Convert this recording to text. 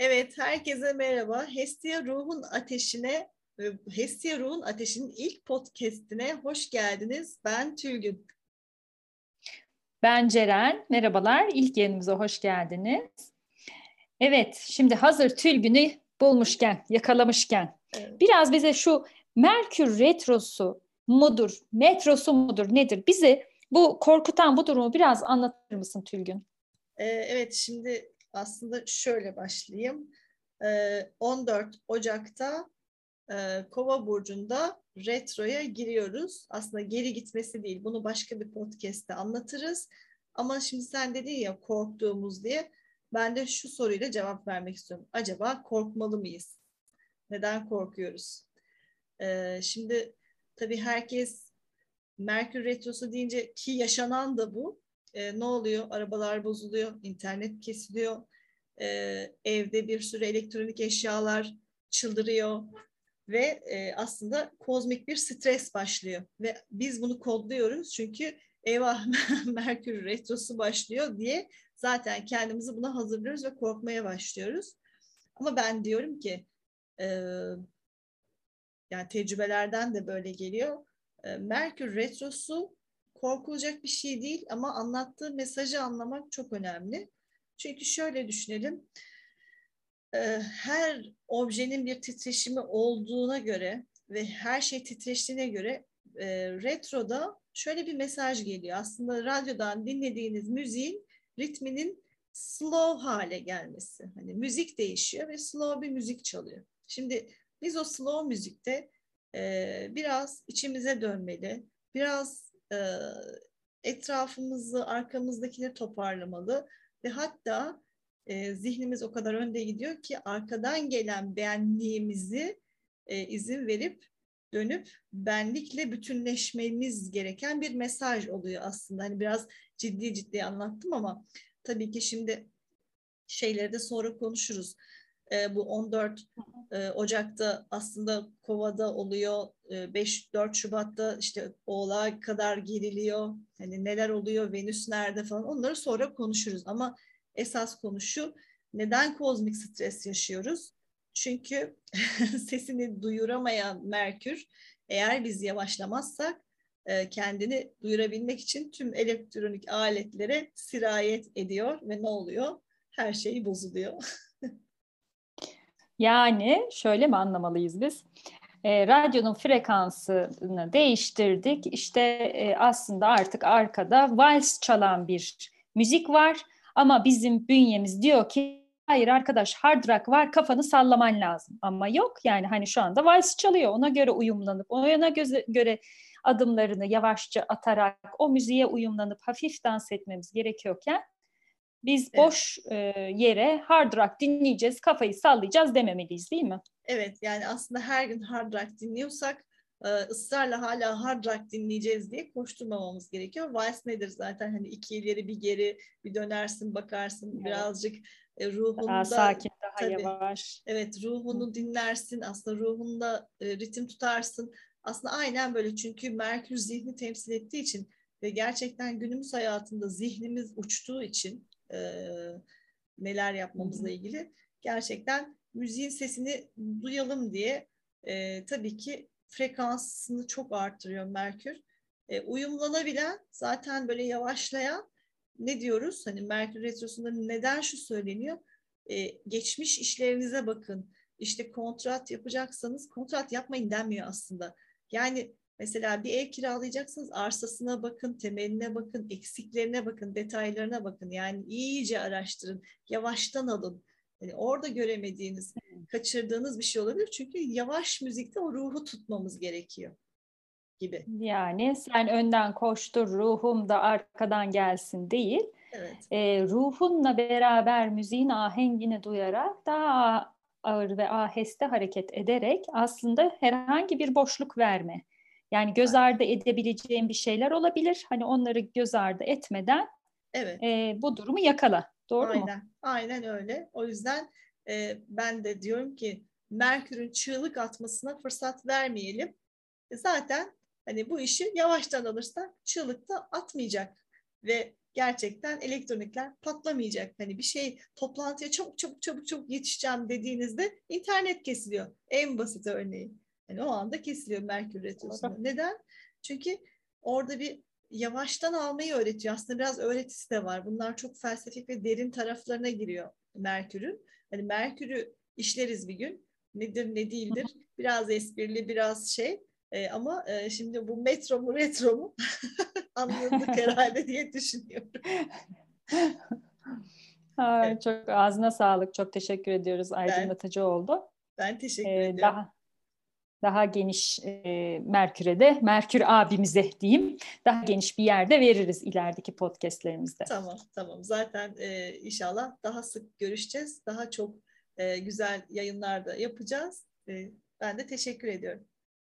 Evet, herkese merhaba. Hestia Ruhun Ateşine, e, Hestia Ruhun Ateşi'nin ilk podcastine hoş geldiniz. Ben Tülgün. Ben Ceren. Merhabalar. İlk yayınımıza hoş geldiniz. Evet, şimdi hazır Tülgün'ü bulmuşken, yakalamışken evet. biraz bize şu Merkür Retrosu mudur, metrosu mudur, nedir? Bize bu korkutan bu durumu biraz anlatır mısın Tülgün? Ee, evet, şimdi aslında şöyle başlayayım. 14 Ocak'ta Kova burcunda retroya giriyoruz. Aslında geri gitmesi değil. Bunu başka bir podcast'te anlatırız. Ama şimdi sen dedin ya korktuğumuz diye. Ben de şu soruyla cevap vermek istiyorum. Acaba korkmalı mıyız? Neden korkuyoruz? Şimdi tabii herkes Merkür Retrosu deyince ki yaşanan da bu e, ne oluyor? Arabalar bozuluyor, internet kesiliyor, e, evde bir sürü elektronik eşyalar çıldırıyor ve e, aslında kozmik bir stres başlıyor. Ve biz bunu kodluyoruz çünkü eyvah Merkür Retrosu başlıyor diye zaten kendimizi buna hazırlıyoruz ve korkmaya başlıyoruz. Ama ben diyorum ki e, yani tecrübelerden de böyle geliyor. E, Merkür Retrosu korkulacak bir şey değil ama anlattığı mesajı anlamak çok önemli. Çünkü şöyle düşünelim. E, her objenin bir titreşimi olduğuna göre ve her şey titreştiğine göre e, retroda şöyle bir mesaj geliyor. Aslında radyodan dinlediğiniz müziğin ritminin slow hale gelmesi. Hani müzik değişiyor ve slow bir müzik çalıyor. Şimdi biz o slow müzikte e, biraz içimize dönmeli, biraz e, etrafımızı, arkamızdakileri toparlamalı ve hatta e, zihnimiz o kadar önde gidiyor ki arkadan gelen benliğimizi e, izin verip dönüp benlikle bütünleşmemiz gereken bir mesaj oluyor aslında. Hani biraz ciddi ciddi anlattım ama tabii ki şimdi şeyleri de sonra konuşuruz e, bu 14 e, Ocak'ta aslında Kova'da oluyor. E, 5 4 Şubat'ta işte Oğlak'a kadar giriliyor. Hani neler oluyor, Venüs nerede falan onları sonra konuşuruz. Ama esas konu şu. Neden kozmik stres yaşıyoruz? Çünkü sesini duyuramayan Merkür eğer biz yavaşlamazsak e, kendini duyurabilmek için tüm elektronik aletlere sirayet ediyor ve ne oluyor? Her şey bozuluyor. Yani şöyle mi anlamalıyız biz? E, radyonun frekansını değiştirdik. İşte e, aslında artık arkada vals çalan bir müzik var. Ama bizim bünyemiz diyor ki hayır arkadaş hard rock var kafanı sallaman lazım. Ama yok yani hani şu anda vals çalıyor. Ona göre uyumlanıp ona göre adımlarını yavaşça atarak o müziğe uyumlanıp hafif dans etmemiz gerekiyorken biz boş evet. e, yere hard rock dinleyeceğiz, kafayı sallayacağız dememeliyiz değil mi? Evet yani aslında her gün hard rock dinliyorsak e, ısrarla hala hard rock dinleyeceğiz diye koşturmamamız gerekiyor. Vice nedir zaten hani iki ileri bir geri bir dönersin bakarsın evet. birazcık e, ruhunda daha sakin daha tabii, yavaş. Evet ruhunu dinlersin aslında ruhunda e, ritim tutarsın. Aslında aynen böyle çünkü Merkür zihni temsil ettiği için ve gerçekten günümüz hayatında zihnimiz uçtuğu için e, neler yapmamızla ilgili. Gerçekten müziğin sesini duyalım diye e, tabii ki frekansını çok arttırıyor Merkür. E, uyumlanabilen zaten böyle yavaşlayan ne diyoruz? Hani Merkür Retrosu'nda neden şu söyleniyor? E, geçmiş işlerinize bakın. İşte kontrat yapacaksanız kontrat yapmayın denmiyor aslında. Yani Mesela bir ev kiralayacaksınız arsasına bakın, temeline bakın, eksiklerine bakın, detaylarına bakın. Yani iyice araştırın, yavaştan alın. Yani orada göremediğiniz, kaçırdığınız bir şey olabilir. Çünkü yavaş müzikte o ruhu tutmamız gerekiyor gibi. Yani sen önden koştur, ruhum da arkadan gelsin değil. Evet. E, ruhunla beraber müziğin ahengini duyarak daha ağır ve aheste hareket ederek aslında herhangi bir boşluk verme yani göz ardı edebileceğim bir şeyler olabilir. Hani onları göz ardı etmeden evet. e, bu durumu yakala. Doğru Aynen. mu? Aynen öyle. O yüzden e, ben de diyorum ki Merkür'ün çığlık atmasına fırsat vermeyelim. E, zaten hani bu işi yavaştan alırsak çığlık da atmayacak ve gerçekten elektronikler patlamayacak. Hani bir şey toplantıya çabuk çabuk çabuk çabuk yetişeceğim dediğinizde internet kesiliyor. En basit örneği. Yani o anda kesiliyor Merkür Retrosu'nda. Neden? Çünkü orada bir yavaştan almayı öğretiyor. Aslında biraz öğretisi de var. Bunlar çok felsefik ve derin taraflarına giriyor Merkür'ün. Hani Merkür'ü işleriz bir gün. Nedir ne değildir. Biraz esprili biraz şey. E, ama e, şimdi bu metro mu retro mu anladık herhalde diye düşünüyorum. Evet. Çok ağzına sağlık. Çok teşekkür ediyoruz. Aydınlatıcı ben, oldu. Ben teşekkür ee, ediyorum. Daha daha geniş e, Merkür'e de, Merkür abimize diyeyim, daha geniş bir yerde veririz ilerideki podcastlerimizde. Tamam, tamam. Zaten e, inşallah daha sık görüşeceğiz. Daha çok e, güzel yayınlar da yapacağız. E, ben de teşekkür ediyorum.